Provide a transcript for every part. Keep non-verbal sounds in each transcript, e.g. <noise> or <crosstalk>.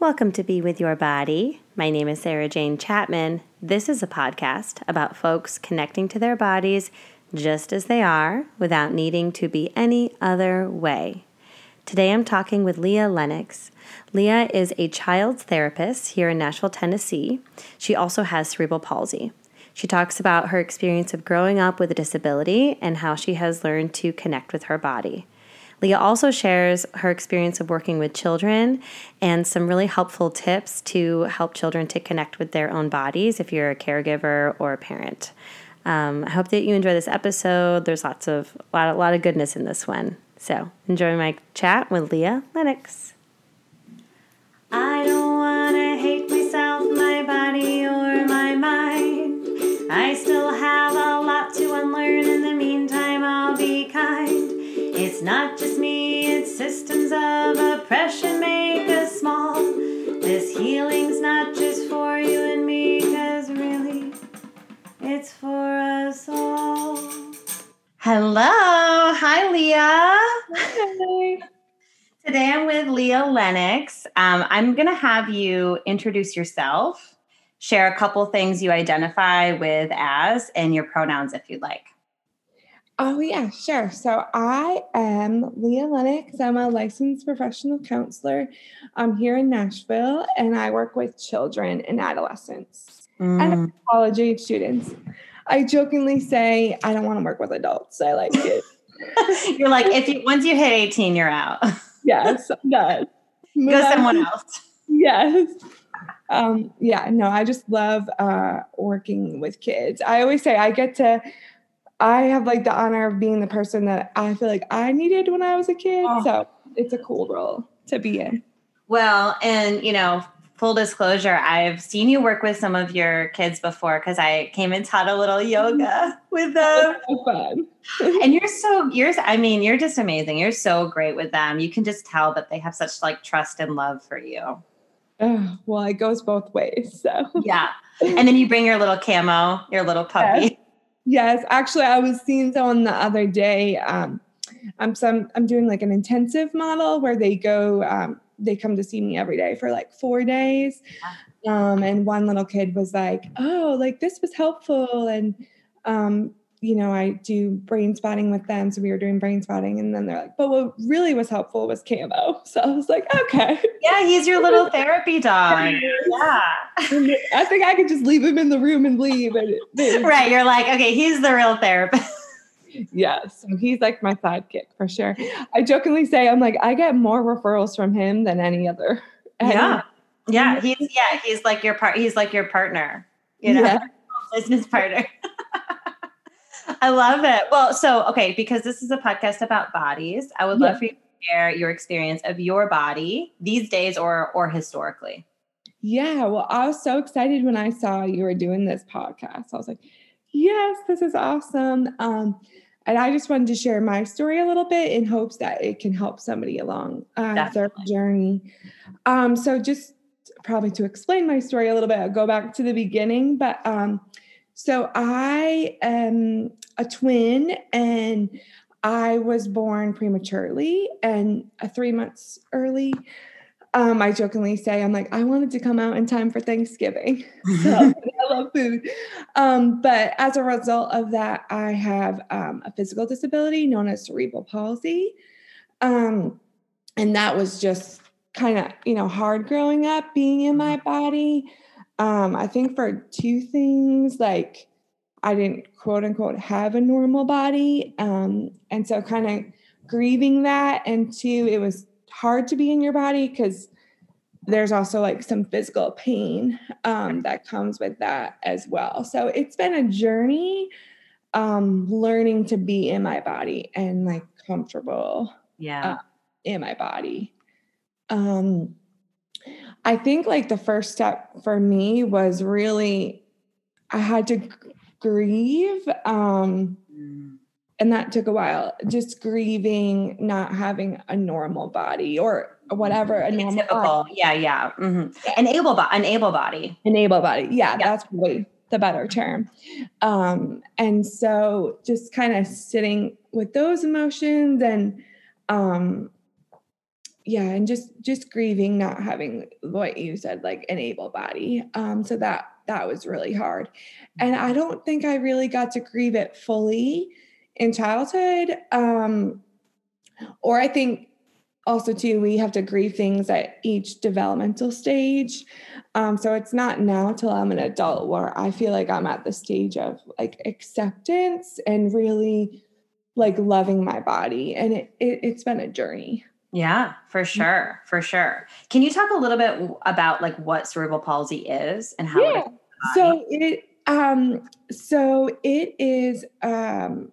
Welcome to Be With Your Body. My name is Sarah Jane Chapman. This is a podcast about folks connecting to their bodies just as they are without needing to be any other way. Today I'm talking with Leah Lennox. Leah is a child's therapist here in Nashville, Tennessee. She also has cerebral palsy. She talks about her experience of growing up with a disability and how she has learned to connect with her body. Leah also shares her experience of working with children and some really helpful tips to help children to connect with their own bodies if you're a caregiver or a parent. Um, I hope that you enjoy this episode. There's lots of a lot, lot of goodness in this one. So enjoy my chat with Leah Lennox. I don't wanna hate It's not just me, it's systems of oppression make us small. This healing's not just for you and me, cause really, it's for us all. Hello. Hi, Leah. Hi. Today I'm with Leah Lennox. Um, I'm going to have you introduce yourself, share a couple things you identify with as, and your pronouns if you'd like. Oh, yeah, sure. So I am Leah Lennox. I'm a licensed professional counselor. I'm here in Nashville and I work with children and adolescents Mm. and college age students. I jokingly say I don't want to work with adults. I like it. <laughs> you're like, if you once you hit 18, you're out. <laughs> yes, I'm done. Go on someone else. Yes. Um, yeah, no, I just love uh, working with kids. I always say I get to, I have like the honor of being the person that I feel like I needed when I was a kid. Oh. So it's a cool role to be in. Well, and you know, full disclosure, I've seen you work with some of your kids before because I came and taught a little <laughs> yoga with them. So fun. <laughs> and you're so you're I mean, you're just amazing. You're so great with them. You can just tell that they have such like trust and love for you. Oh, well, it goes both ways. So Yeah. <laughs> And then you bring your little camo, your little puppy. Yes, actually, I was seeing someone the other day. Um, I'm some I'm doing like an intensive model where they go, um, they come to see me every day for like four days. Um, and one little kid was like, "Oh, like this was helpful," and um, you know, I do brain spotting with them, so we were doing brain spotting, and then they're like, "But what really was helpful was camo." <laughs> So I was like, "Okay." Yeah, he's your little therapy dog. <laughs> Yeah. I think I could just leave him in the room and leave. And it- it- <laughs> Right. You're like, okay, he's the real therapist. Yes, so he's like my sidekick for sure. I jokingly say I'm like I get more referrals from him than any other. Yeah. Yeah. He's yeah, he's like your part he's like your partner. You know, Yeah. business partner. <laughs> I love it. Well, so okay, because this is a podcast about bodies, I would love for you to share your experience of your body these days or or historically. Yeah, well, I was so excited when I saw you were doing this podcast. I was like, yes, this is awesome. Um, and I just wanted to share my story a little bit in hopes that it can help somebody along uh, their journey. Um, so, just probably to explain my story a little bit, I'll go back to the beginning. But um, so I am a twin and I was born prematurely and uh, three months early. Um, I jokingly say, I'm like, I wanted to come out in time for Thanksgiving. <laughs> So I love food. Um, but as a result of that, I have um, a physical disability known as cerebral palsy. Um, and that was just kind of, you know, hard growing up being in my body. Um, I think for two things, like I didn't quote unquote have a normal body. Um, and so kind of grieving that. And two, it was hard to be in your body because there's also like some physical pain um, that comes with that as well. So it's been a journey um, learning to be in my body and like comfortable Yeah. in my body. Um, I think like the first step for me was really I had to g- grieve. Um, and that took a while just grieving not having a normal body or whatever a normal body. Typical. Yeah, yeah. hmm An able bo- an able body. an able body yeah, Yeah. that's really the better term um and so just kind of sitting with those emotions and um yeah and just just grieving not having what you said, like an able body. Um, so that that was really hard. And I don't think I really got to grieve it fully in childhood. Um, or I think also too we have to grieve things at each developmental stage um, so it's not now till i'm an adult where i feel like i'm at the stage of like acceptance and really like loving my body and it, it it's been a journey yeah for mm. sure for sure can you talk a little bit about like what cerebral palsy is and how yeah. it so it um so it is um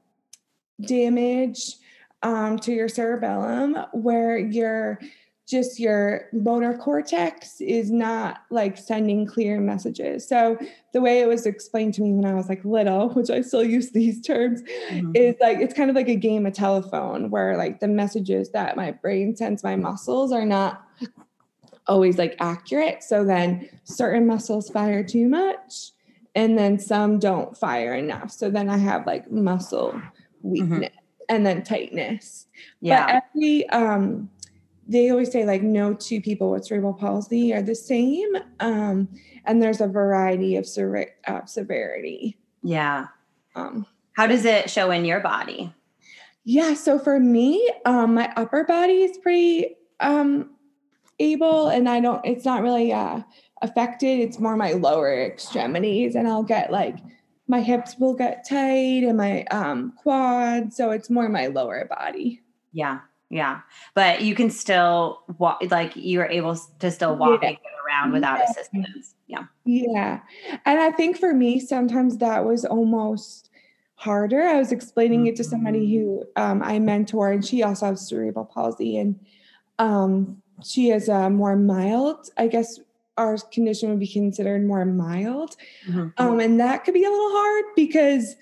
damage um, to your cerebellum where your just your motor cortex is not like sending clear messages. So the way it was explained to me when I was like little, <laughs> which I still use these terms, mm-hmm. is like it's kind of like a game of telephone where like the messages that my brain sends my muscles are not always like accurate. So then certain muscles fire too much and then some don't fire enough. So then I have like muscle mm-hmm. weakness. Mm-hmm and then tightness. Yeah. But every um they always say like no two people with cerebral palsy are the same. Um and there's a variety of sever- uh, severity. Yeah. Um how does it show in your body? Yeah, so for me, um my upper body is pretty um able and I don't it's not really uh affected. It's more my lower extremities and I'll get like my hips will get tight and my um, quad. So it's more my lower body. Yeah. Yeah. But you can still walk, like you're able to still walk yeah. and get around without yeah. assistance. Yeah. Yeah. And I think for me, sometimes that was almost harder. I was explaining mm-hmm. it to somebody who um, I mentor, and she also has cerebral palsy. And um, she is a more mild, I guess, our condition would be considered more mild. Mm-hmm. Um, and that could be a little hard because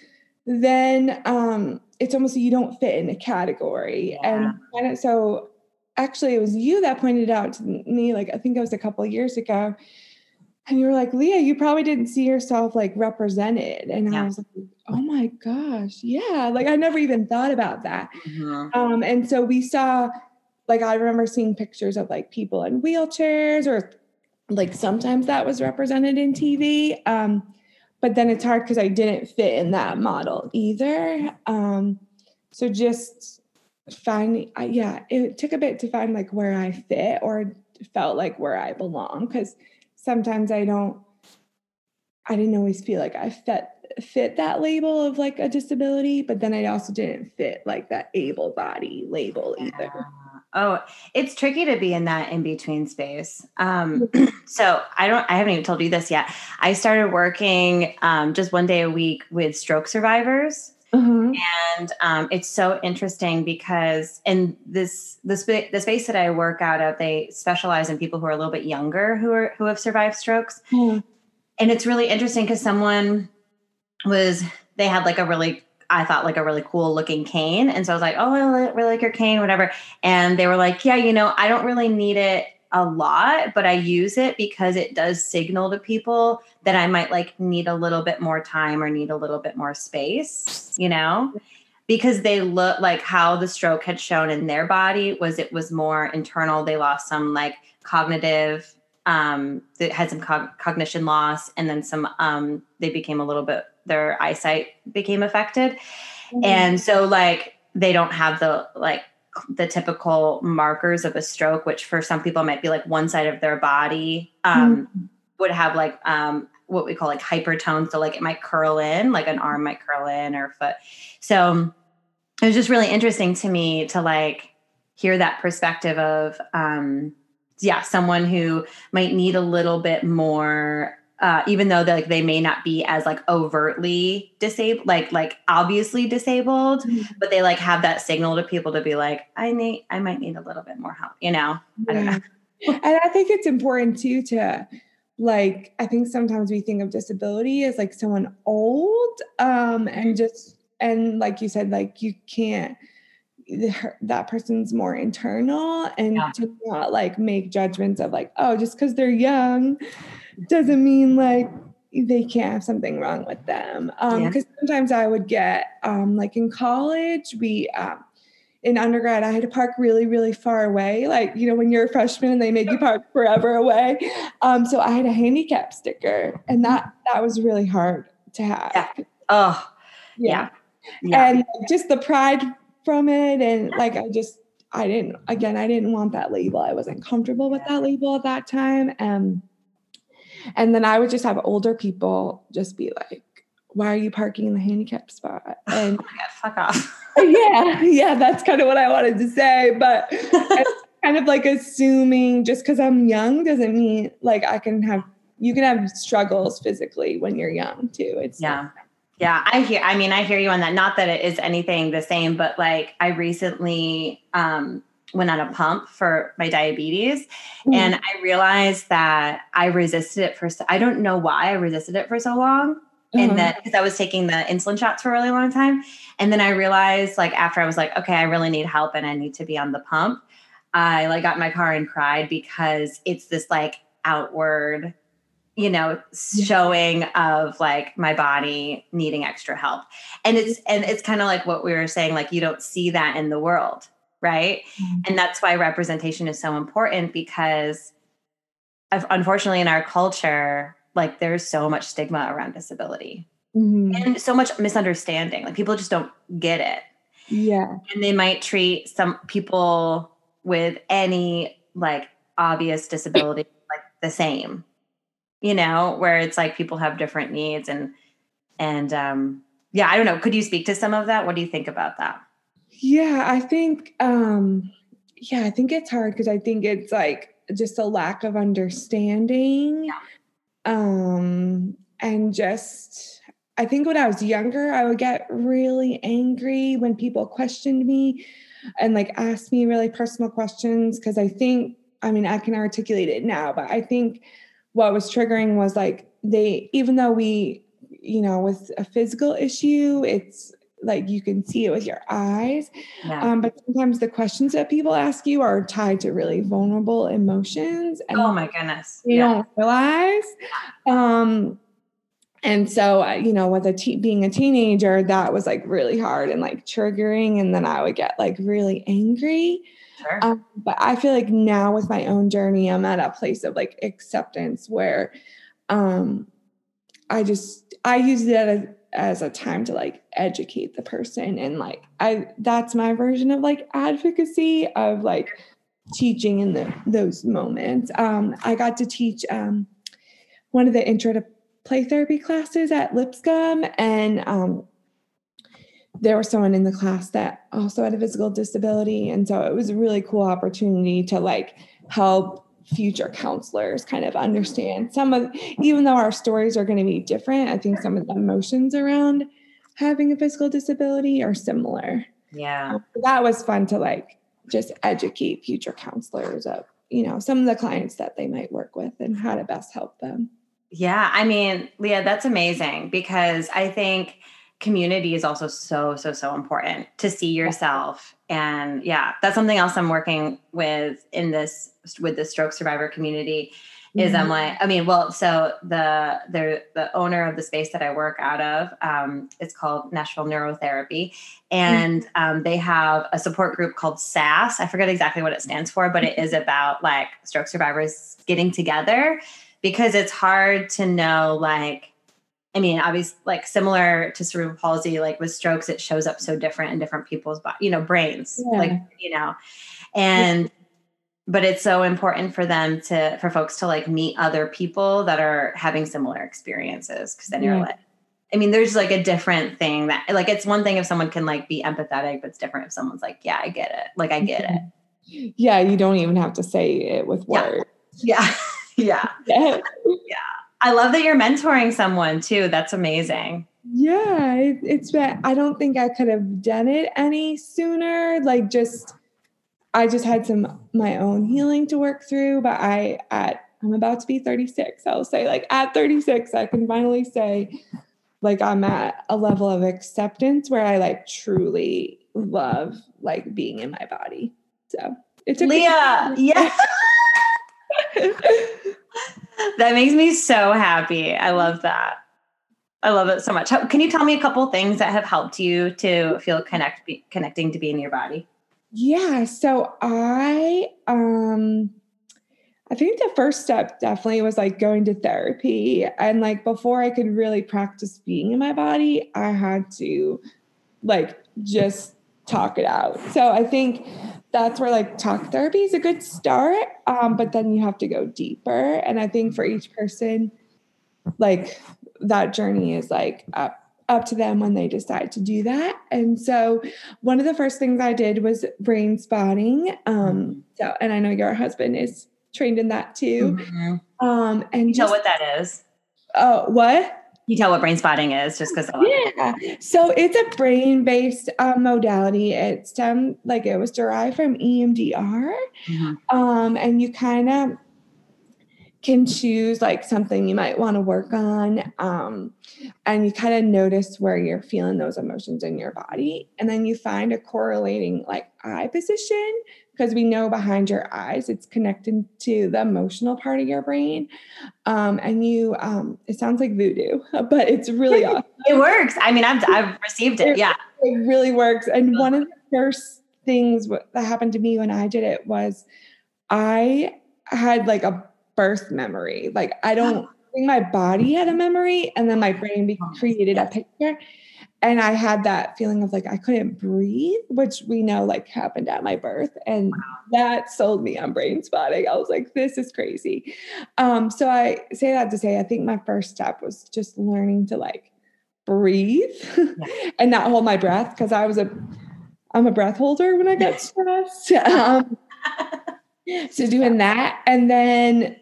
then um, it's almost you don't fit in a category. Yeah. And, and so actually it was you that pointed out to me, like I think it was a couple years ago. And you were like, Leah, you probably didn't see yourself like represented. And yeah. I was like, oh my gosh, yeah. Like I never even thought about that. Mm-hmm. Um, and so we saw, like, I remember seeing pictures of like people in wheelchairs or like sometimes that was represented in TV. Um, but then it's hard because I didn't fit in that model either. Um, so just finding, uh, yeah, it took a bit to find like where I fit or felt like where I belong because sometimes I don't, I didn't always feel like I fit fit that label of like a disability, but then I also didn't fit like that able body label either. Oh, it's tricky to be in that in between space. Um, <clears throat> so I don't, I haven't even told you this yet. I started working um, just one day a week with stroke survivors. Mm-hmm. And um, it's so interesting because in this the, sp- the space that I work out of, they specialize in people who are a little bit younger who are who have survived strokes. Mm-hmm. And it's really interesting because someone was they had like a really I thought like a really cool looking cane. And so I was like, oh, I really like your cane, whatever. And they were like, yeah, you know, I don't really need it a lot, but I use it because it does signal to people that I might like need a little bit more time or need a little bit more space, you know? Because they look like how the stroke had shown in their body was it was more internal. They lost some like cognitive, um, they had some cognition loss, and then some, um, they became a little bit their eyesight became affected. Mm-hmm. And so like they don't have the like the typical markers of a stroke, which for some people might be like one side of their body um, mm-hmm. would have like um, what we call like hypertone. So like it might curl in, like an arm might curl in or foot. So it was just really interesting to me to like hear that perspective of um, yeah, someone who might need a little bit more uh, even though like they may not be as like overtly disabled, like like obviously disabled, mm-hmm. but they like have that signal to people to be like, I need, I might need a little bit more help. You know, yeah. I don't know. <laughs> and I think it's important too to like. I think sometimes we think of disability as like someone old, um, and mm-hmm. just and like you said, like you can't that person's more internal and yeah. to not like make judgments of like oh just because they're young doesn't mean like they can't have something wrong with them. Um, because yeah. sometimes I would get um like in college, we um in undergrad, I had to park really, really far away. Like, you know, when you're a freshman and they make you park forever away. Um, so I had a handicap sticker and that that was really hard to have. Yeah. Oh, yeah. yeah. And just the pride from it. And like, I just, I didn't, again, I didn't want that label. I wasn't comfortable with that label at that time. Um, and then I would just have older people just be like, why are you parking in the handicap spot? <sighs> And oh God, fuck off. <laughs> yeah, yeah, that's kind of what I wanted to say. But <laughs> it's kind of like assuming just because I'm young doesn't mean like I can have you can have struggles physically when you're young too. It's yeah. Yeah, I hear I mean I hear you on that. Not that it is anything the same, but like I recently um went on a pump for my diabetes mm-hmm. and I realized that I resisted it for so, I don't know why I resisted it for so long and mm-hmm. then because I was taking the insulin shots for a really long time. And then I realized, like, after I was like, okay, I really need help and I need to be on the pump. I like got in my car and cried because it's this like outward, you know, showing of like my body needing extra help. And it's and it's kind of like what we were saying, like you don't see that in the world, right? Mm-hmm. And that's why representation is so important because unfortunately in our culture, like there's so much stigma around disability mm-hmm. and so much misunderstanding. Like people just don't get it. Yeah. And they might treat some people with any like obvious disability like the same, you know, where it's like people have different needs and, and, um, yeah, I don't know. Could you speak to some of that? What do you think about that? Yeah, I think, um, yeah, I think it's hard because I think it's like just a lack of understanding. Yeah um, and just, I think when I was younger, I would get really angry when people questioned me and like asked me really personal questions. Cause I think, I mean, I can articulate it now, but I think what was triggering was like they, even though we, you know, with a physical issue, it's like you can see it with your eyes. Yeah. Um, but sometimes the questions that people ask you are tied to really vulnerable emotions. And oh my goodness. You yeah. don't realize. Um, and so, you know, with a te- being a teenager, that was like really hard and like triggering. And then I would get like really angry. Sure. Um, but I feel like now with my own journey, I'm at a place of like acceptance where um, I just, I use that as, as a time to like educate the person and like i that's my version of like advocacy of like teaching in the those moments um i got to teach um one of the intro to play therapy classes at lipscomb and um there was someone in the class that also had a physical disability. And so it was a really cool opportunity to like help future counselors kind of understand some of even though our stories are going to be different i think some of the emotions around having a physical disability are similar. Yeah. Um, that was fun to like just educate future counselors of you know some of the clients that they might work with and how to best help them. Yeah i mean leah that's amazing because i think community is also so so so important to see yourself and yeah that's something else i'm working with in this with the stroke survivor community is mm-hmm. I'm like, I mean, well, so the the the owner of the space that I work out of, um, it's called Nashville Neurotherapy, and mm-hmm. <laughs> um, they have a support group called SAS. I forget exactly what it stands for, but it <laughs> is about like stroke survivors getting together because it's hard to know like I mean, obviously, like similar to cerebral palsy, like with strokes, it shows up so different in different people's, you know, brains, yeah. like you know, and but it's so important for them to for folks to like meet other people that are having similar experiences because then you're like, I mean, there's like a different thing that like it's one thing if someone can like be empathetic, but it's different if someone's like, yeah, I get it, like I get it. <laughs> Yeah, you don't even have to say it with words. Yeah, <laughs> <laughs> yeah, yeah. yeah. I love that you're mentoring someone too. That's amazing. Yeah, it, it's been, I don't think I could have done it any sooner. Like just, I just had some my own healing to work through. But I at I'm about to be 36. I'll say like at 36, I can finally say like I'm at a level of acceptance where I like truly love like being in my body. So it's a Leah, <laughs> yeah. <laughs> that makes me so happy. I love that. I love it so much. Can you tell me a couple things that have helped you to feel connect be, connecting to being in your body? Yeah, so I um I think the first step definitely was like going to therapy and like before I could really practice being in my body, I had to like just talk it out. So I think that's where like talk therapy is a good start, um, but then you have to go deeper. And I think for each person, like that journey is like up up to them when they decide to do that. And so one of the first things I did was brain spotting. Um, so and I know your husband is trained in that too. Mm-hmm. Um, and you just, know what that is. Oh, uh, what? You tell what brain spotting is, just because. Yeah, so it's a brain-based uh, modality. It's um like it was derived from EMDR, mm-hmm. um, and you kind of can choose like something you might want to work on um, and you kind of notice where you're feeling those emotions in your body and then you find a correlating like eye position because we know behind your eyes it's connected to the emotional part of your brain. Um, and you um, it sounds like voodoo <laughs> but it's really <laughs> awesome. It works. I mean i've, <laughs> I've received it, it yeah. It really works. And one of the first things that happened to me when i did it was i had like a birth memory. Like i don't think my body had a memory and then my brain created a picture and I had that feeling of like I couldn't breathe, which we know like happened at my birth. And wow. that sold me on brain spotting. I was like, this is crazy. Um, so I say that to say I think my first step was just learning to like breathe yeah. <laughs> and not hold my breath because I was a I'm a breath holder when I get stressed. <laughs> Um, <laughs> so doing that and then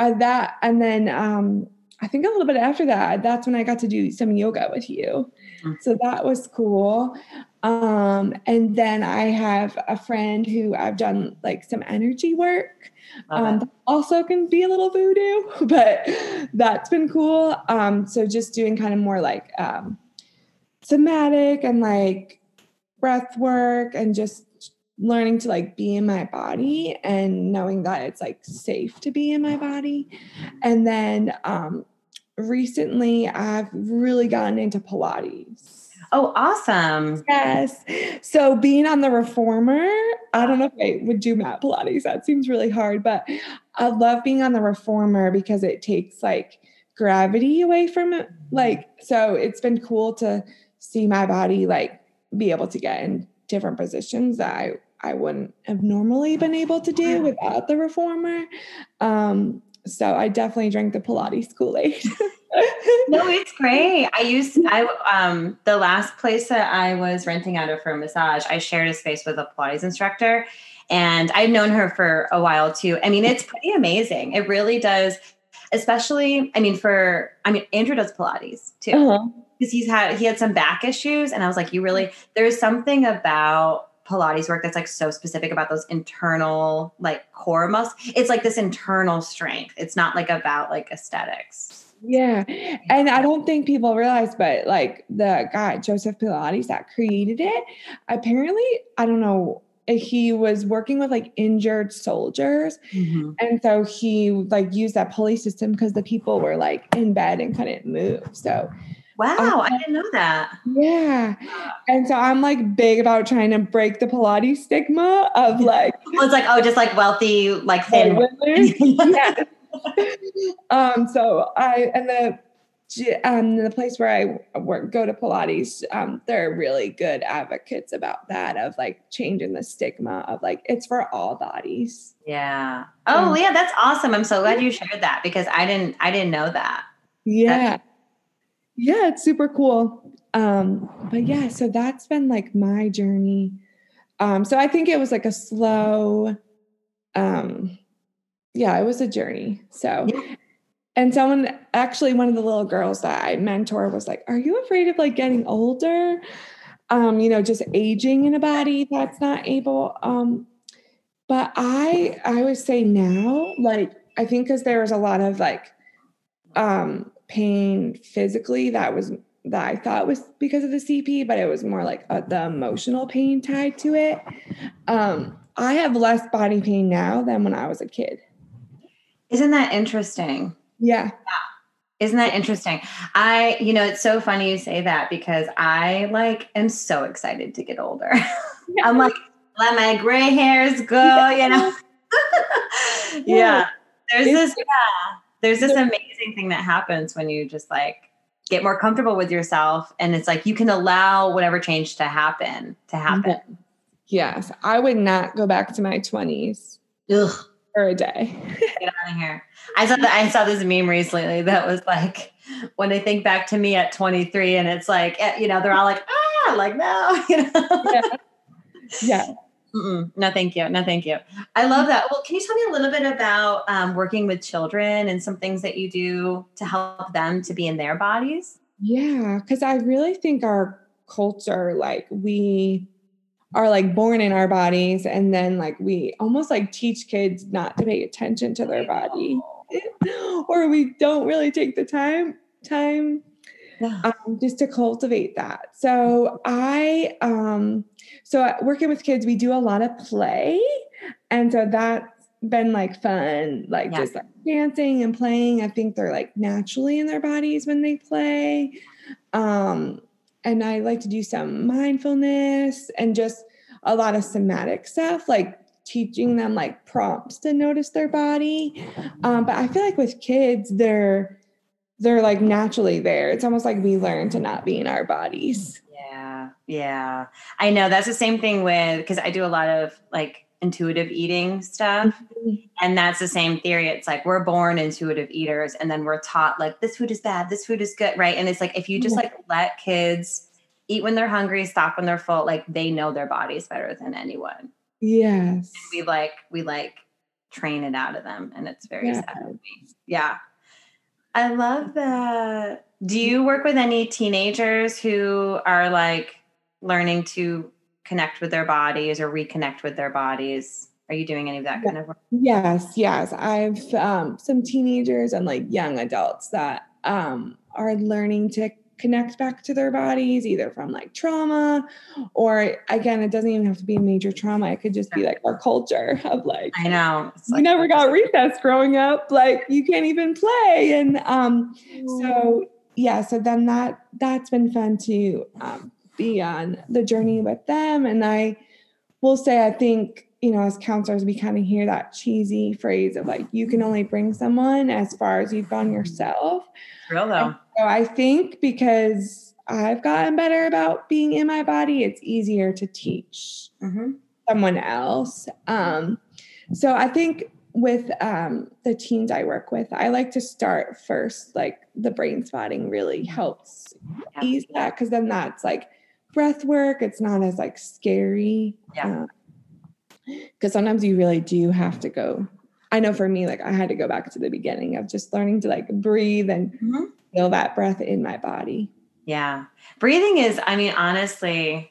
uh, that and then um, I think a little bit after that, that's when I got to do some yoga with you. Mm-hmm. So that was cool. Um, and then I have a friend who I've done like some energy work. Um, also can be a little voodoo, <laughs> but that's been cool. Um, so just doing kind of more like um, somatic and like breath work and just learning to like be in my body and knowing that it's like safe to be in my body and then um recently I've really gotten into Pilates. Oh, awesome. Yes. So being on the reformer, I don't know if I would do mat Pilates. That seems really hard, but I love being on the reformer because it takes like gravity away from it. Like, so it's been cool to see my body like be able to get in different positions that I, I wouldn't have normally been able to do without the reformer. Um, so I definitely drank the Pilates Kool Aid. no, <laughs> it's great. I used I um the last place that I was renting out of for a massage, I shared a space with a Pilates instructor, and I've known her for a while too. I mean, it's pretty amazing. It really does, especially. I mean, for I mean, Andrew does Pilates too because uh-huh. he's had he had some back issues, and I was like, you really there's something about Pilates work that's like so specific about those internal like core muscles. It's like this internal strength. It's not like about like aesthetics. Yeah. And I don't think people realize, but like the guy, Joseph Pilates, that created it, apparently, I don't know, he was working with like injured soldiers. Mm-hmm. And so he like used that pulley system because the people were like in bed and couldn't move. So Wow, um, I didn't know that. Yeah. And so I'm like big about trying to break the Pilates stigma of like well, it's like, oh, just like wealthy, like thin. <laughs> yeah. um, so I and the um the place where I work go to Pilates, um, they're really good advocates about that of like changing the stigma of like it's for all bodies. Yeah. Oh yeah, that's awesome. I'm so glad you shared that because I didn't I didn't know that. Yeah. That's- yeah, it's super cool. Um, but yeah, so that's been like my journey. Um, so I think it was like a slow, um, yeah, it was a journey. So, and someone actually, one of the little girls that I mentor was like, Are you afraid of like getting older? Um, you know, just aging in a body that's not able. Um, but I, I would say now, like, I think because there was a lot of like, um, pain physically that was that I thought was because of the CP, but it was more like uh, the emotional pain tied to it. Um, I have less body pain now than when I was a kid. Isn't that interesting? Yeah. yeah. Isn't that interesting? I, you know, it's so funny you say that because I like am so excited to get older. <laughs> I'm like, let my gray hairs go, you know. <laughs> yeah. yeah. There's this yeah. There's this amazing thing that happens when you just like get more comfortable with yourself and it's like you can allow whatever change to happen to happen. Yes. I would not go back to my 20s. Ugh. For a day. <laughs> get out of here. I saw that I saw this meme recently that was like when they think back to me at 23 and it's like eh, you know they're all like ah like no <laughs> you know yeah, yeah. Mm-mm. No, thank you. No, thank you. I love that. Well, can you tell me a little bit about um, working with children and some things that you do to help them to be in their bodies? Yeah, because I really think our culture, like we are like born in our bodies, and then like we almost like teach kids not to pay attention to their body, <laughs> or we don't really take the time time yeah. um, just to cultivate that. So I, um, so working with kids, we do a lot of play, and so that's been like fun, like yeah. just like dancing and playing. I think they're like naturally in their bodies when they play. Um, and I like to do some mindfulness and just a lot of somatic stuff, like teaching them like prompts to notice their body. Um, but I feel like with kids, they're they're like naturally there. It's almost like we learn to not be in our bodies. Yeah. Yeah. I know that's the same thing with because I do a lot of like intuitive eating stuff. Mm-hmm. And that's the same theory. It's like we're born intuitive eaters and then we're taught like this food is bad, this food is good, right? And it's like if you just like let kids eat when they're hungry, stop when they're full, like they know their bodies better than anyone. Yes. And we like we like train it out of them and it's very yeah. sad. Yeah. I love that. Do you work with any teenagers who are like learning to connect with their bodies or reconnect with their bodies? Are you doing any of that kind of work? Yes, yes. I've um, some teenagers and like young adults that um, are learning to connect back to their bodies, either from like trauma or again, it doesn't even have to be a major trauma. It could just be like our culture of like I know you like, never got recess growing up, like you can't even play. And um so yeah, so then that that's been fun to um, be on the journey with them. And I will say I think you know, as counselors, we kind of hear that cheesy phrase of like, you can only bring someone as far as you've gone yourself. Real though. So I think because I've gotten better about being in my body, it's easier to teach mm-hmm. someone else. Um, so I think with um, the teens I work with, I like to start first, like the brain spotting really helps yeah. ease that because then that's like breath work. It's not as like scary. Yeah. Um, because sometimes you really do have to go i know for me like i had to go back to the beginning of just learning to like breathe and mm-hmm. Feel that breath in my body yeah breathing is i mean honestly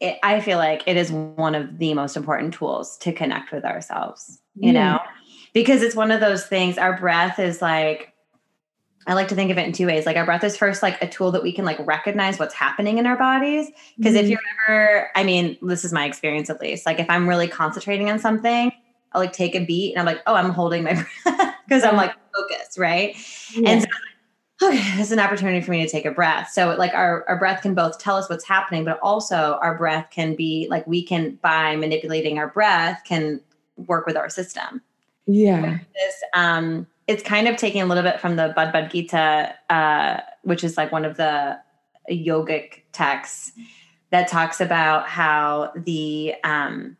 it, i feel like it is one of the most important tools to connect with ourselves you know because it's one of those things our breath is like I like to think of it in two ways. Like our breath is first like a tool that we can like recognize what's happening in our bodies. Because mm-hmm. if you're ever, I mean, this is my experience at least. Like if I'm really concentrating on something, I'll like take a beat and I'm like, oh, I'm holding my <laughs> breath because I'm like focused, right? Yeah. And so okay, it's an opportunity for me to take a breath. So like our, our breath can both tell us what's happening, but also our breath can be like we can by manipulating our breath can work with our system. Yeah. This um it's kind of taking a little bit from the Bhagavad Gita, uh, which is like one of the yogic texts that talks about how the um,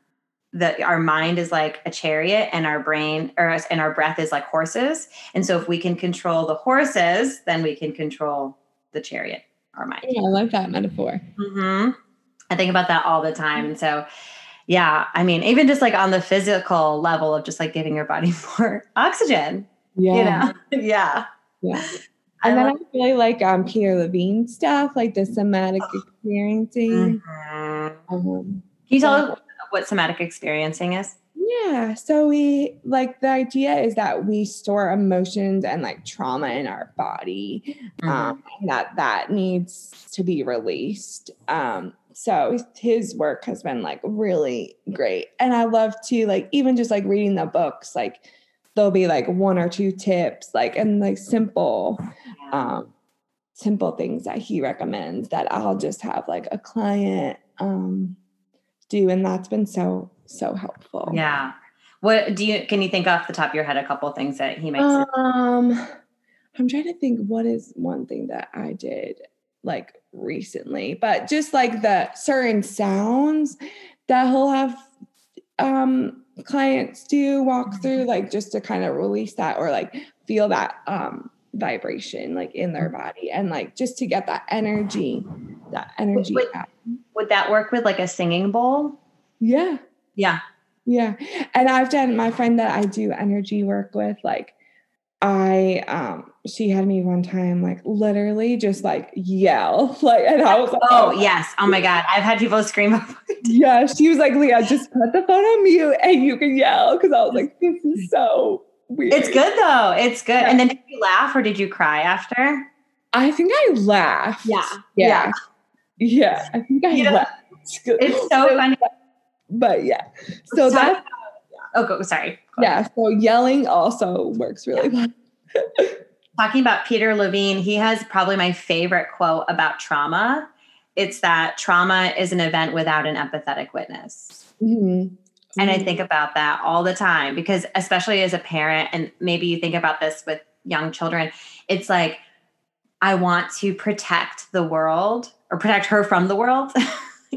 the our mind is like a chariot and our brain or and our breath is like horses. And so if we can control the horses, then we can control the chariot, our mind. Yeah, I love that metaphor. Mm-hmm. I think about that all the time. And so yeah, I mean, even just like on the physical level of just like giving your body <laughs> more oxygen, yeah. You know? <laughs> yeah. Yeah. And I then I really like um, Peter Levine stuff, like the somatic experiencing. Mm-hmm. Um, Can you tell what somatic experiencing is? Yeah. So we like the idea is that we store emotions and like trauma in our body, mm-hmm. um, that that needs to be released. Um, so his work has been like really great, and I love to like even just like reading the books, like there'll be like one or two tips like and like simple um simple things that he recommends that I'll just have like a client um do. And that's been so, so helpful. Yeah. What do you, can you think off the top of your head a couple things that he makes? Um, I'm trying to think what is one thing that I did like recently, but just like the certain sounds that he'll have um clients do walk through like just to kind of release that or like feel that um vibration like in their body and like just to get that energy that energy would, would that work with like a singing bowl? Yeah. Yeah. Yeah. And i've done my friend that i do energy work with like I um she had me one time like literally just like yell. <laughs> Like and I was like oh, oh yes. Oh my god. I've had people <laughs> scream <laughs> yeah. She was like Leah just put the phone on mute and you can yell. Because I was like this is so weird. It's good though. It's good. Yeah. and then did you laugh or did you cry after? I think I laughed. Yeah. Yeah. Yeah, I think I you laughed it's <laughs> so funny but yeah so that. Oh, go, sorry. Go yeah. So yelling also works really yeah. well. <laughs> Talking about Peter Levine, he has probably my favorite quote about trauma. It's that trauma is an event without an empathetic witness. Mm-hmm. And I think about that all the time because, especially as a parent, and maybe you think about this with young children, it's like, I want to protect the world or protect her from the world. <laughs>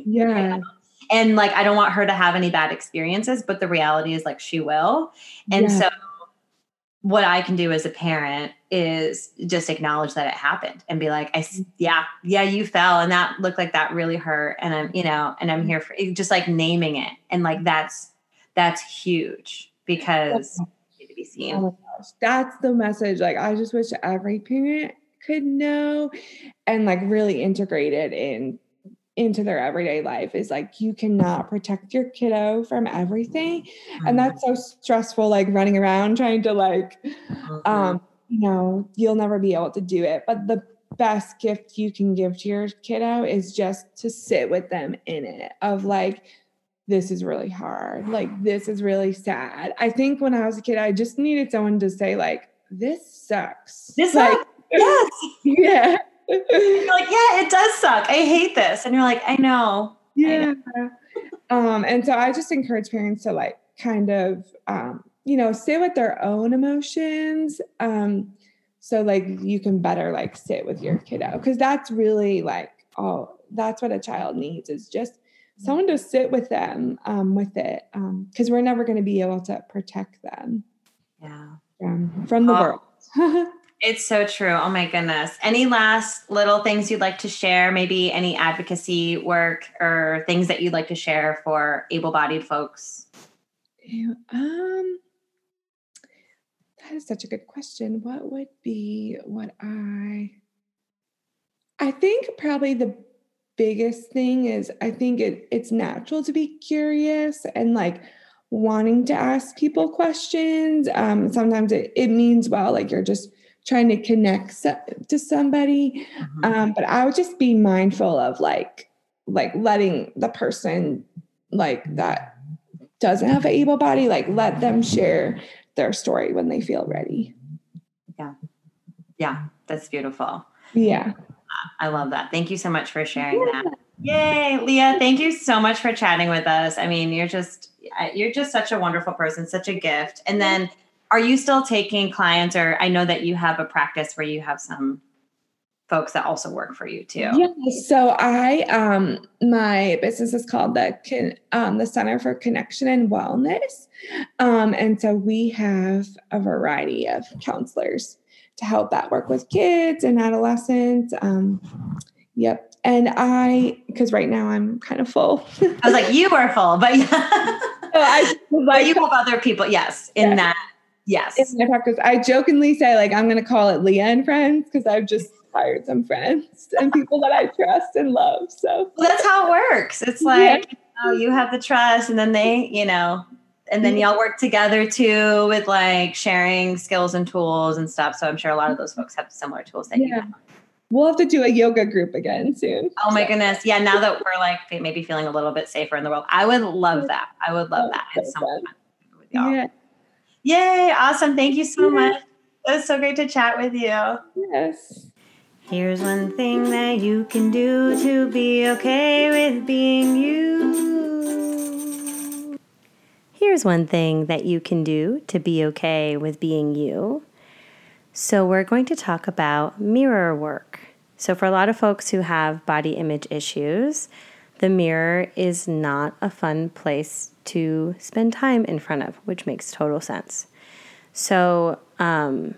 Yeah and like i don't want her to have any bad experiences but the reality is like she will and yeah. so what i can do as a parent is just acknowledge that it happened and be like i mm-hmm. yeah yeah you fell and that looked like that really hurt and i'm you know and i'm mm-hmm. here for just like naming it and like that's that's huge because to be seen oh that's the message like i just wish every parent could know and like really integrate it in into their everyday life is like you cannot protect your kiddo from everything mm-hmm. and that's so stressful like running around trying to like mm-hmm. um you know you'll never be able to do it but the best gift you can give to your kiddo is just to sit with them in it of like this is really hard like this is really sad i think when i was a kid i just needed someone to say like this sucks this like sucks. Yes yeah you're like, yeah, it does suck. I hate this. And you're like, I know. Yeah. I know. um, and so I just encourage parents to like kind of um, you know, sit with their own emotions. Um, so like you can better like sit with your kiddo. Cause that's really like all that's what a child needs is just someone to sit with them um, with it. Um, because we're never going to be able to protect them. Yeah. From, from the oh. world. <laughs> It's so true. Oh my goodness. Any last little things you'd like to share? Maybe any advocacy work or things that you'd like to share for able-bodied folks? Um that is such a good question. What would be what I I think probably the biggest thing is I think it, it's natural to be curious and like wanting to ask people questions. Um, sometimes it, it means well, like you're just trying to connect to somebody. Mm-hmm. Um, but I would just be mindful of like, like letting the person like that doesn't have an able body, like let them share their story when they feel ready. Yeah. Yeah. That's beautiful. Yeah. I love that. Thank you so much for sharing yeah. that. Yay, Leah, thank you so much for chatting with us. I mean, you're just you're just such a wonderful person, such a gift. And then are you still taking clients or i know that you have a practice where you have some folks that also work for you too. Yeah so i um my business is called the um the center for connection and wellness. Um and so we have a variety of counselors to help that work with kids and adolescents um yep. And i because right now i'm kind of full. I was like you are full but yeah <laughs> so I, like, <laughs> but you have other people yes in yeah. that Yes. In my practice, I jokingly say, like, I'm going to call it Leah and Friends because I've just <laughs> hired some friends and people that I trust and love. So well, that's how it works. It's like, yeah. you, you have the trust and then they, you know, and then y'all work together too with like sharing skills and tools and stuff. So I'm sure a lot of those folks have similar tools that yeah. you have. We'll have to do a yoga group again soon. Oh my so. goodness. Yeah. Now that we're like maybe feeling a little bit safer in the world, I would love that. I would love oh, that. It's so fun with y'all. Yeah. Yay. Awesome. Thank you so much. It was so great to chat with you. Yes. Here's one thing that you can do to be okay with being you. here's one thing that you can do to be okay with being you. So, we're going to talk about mirror work. So, for a lot of folks who have body image issues, the mirror is not a fun place to spend time in front of, which makes total sense. So, um,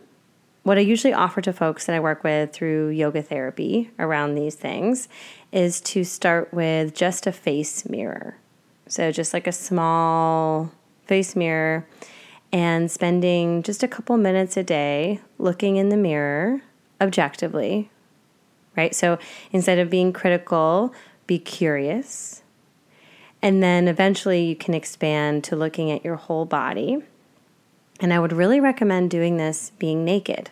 what I usually offer to folks that I work with through yoga therapy around these things is to start with just a face mirror. So, just like a small face mirror, and spending just a couple minutes a day looking in the mirror objectively, right? So, instead of being critical, be curious. And then eventually you can expand to looking at your whole body. And I would really recommend doing this being naked.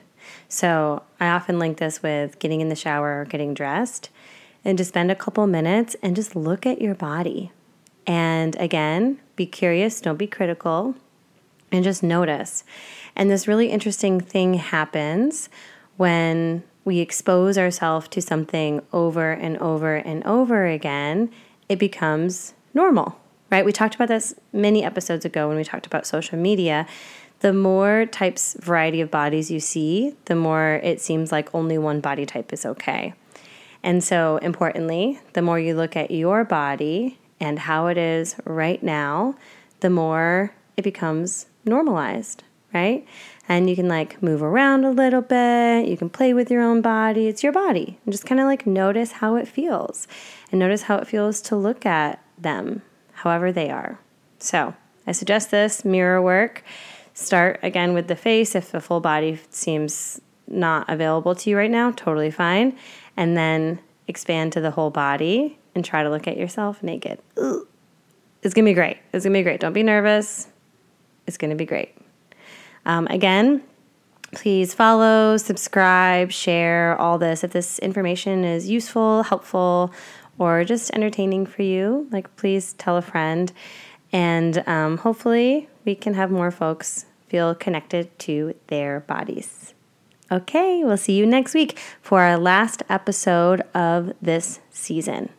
So I often link this with getting in the shower or getting dressed and to spend a couple minutes and just look at your body. And again, be curious, don't be critical, and just notice. And this really interesting thing happens when we expose ourselves to something over and over and over again, it becomes normal, right? We talked about this many episodes ago when we talked about social media. The more types, variety of bodies you see, the more it seems like only one body type is okay. And so, importantly, the more you look at your body and how it is right now, the more it becomes normalized, right? And you can like move around a little bit. You can play with your own body. It's your body. And just kind of like notice how it feels and notice how it feels to look at them, however they are. So I suggest this mirror work. Start again with the face. If the full body seems not available to you right now, totally fine. And then expand to the whole body and try to look at yourself naked. It's gonna be great. It's gonna be great. Don't be nervous. It's gonna be great. Um, again, please follow, subscribe, share all this. If this information is useful, helpful, or just entertaining for you, like please tell a friend. And um, hopefully, we can have more folks feel connected to their bodies. Okay, we'll see you next week for our last episode of this season.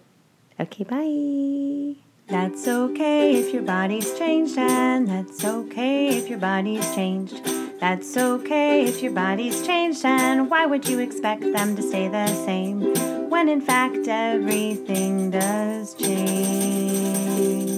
Okay, bye. That's okay if your body's changed, and that's okay if your body's changed. That's okay if your body's changed, and why would you expect them to stay the same when in fact everything does change?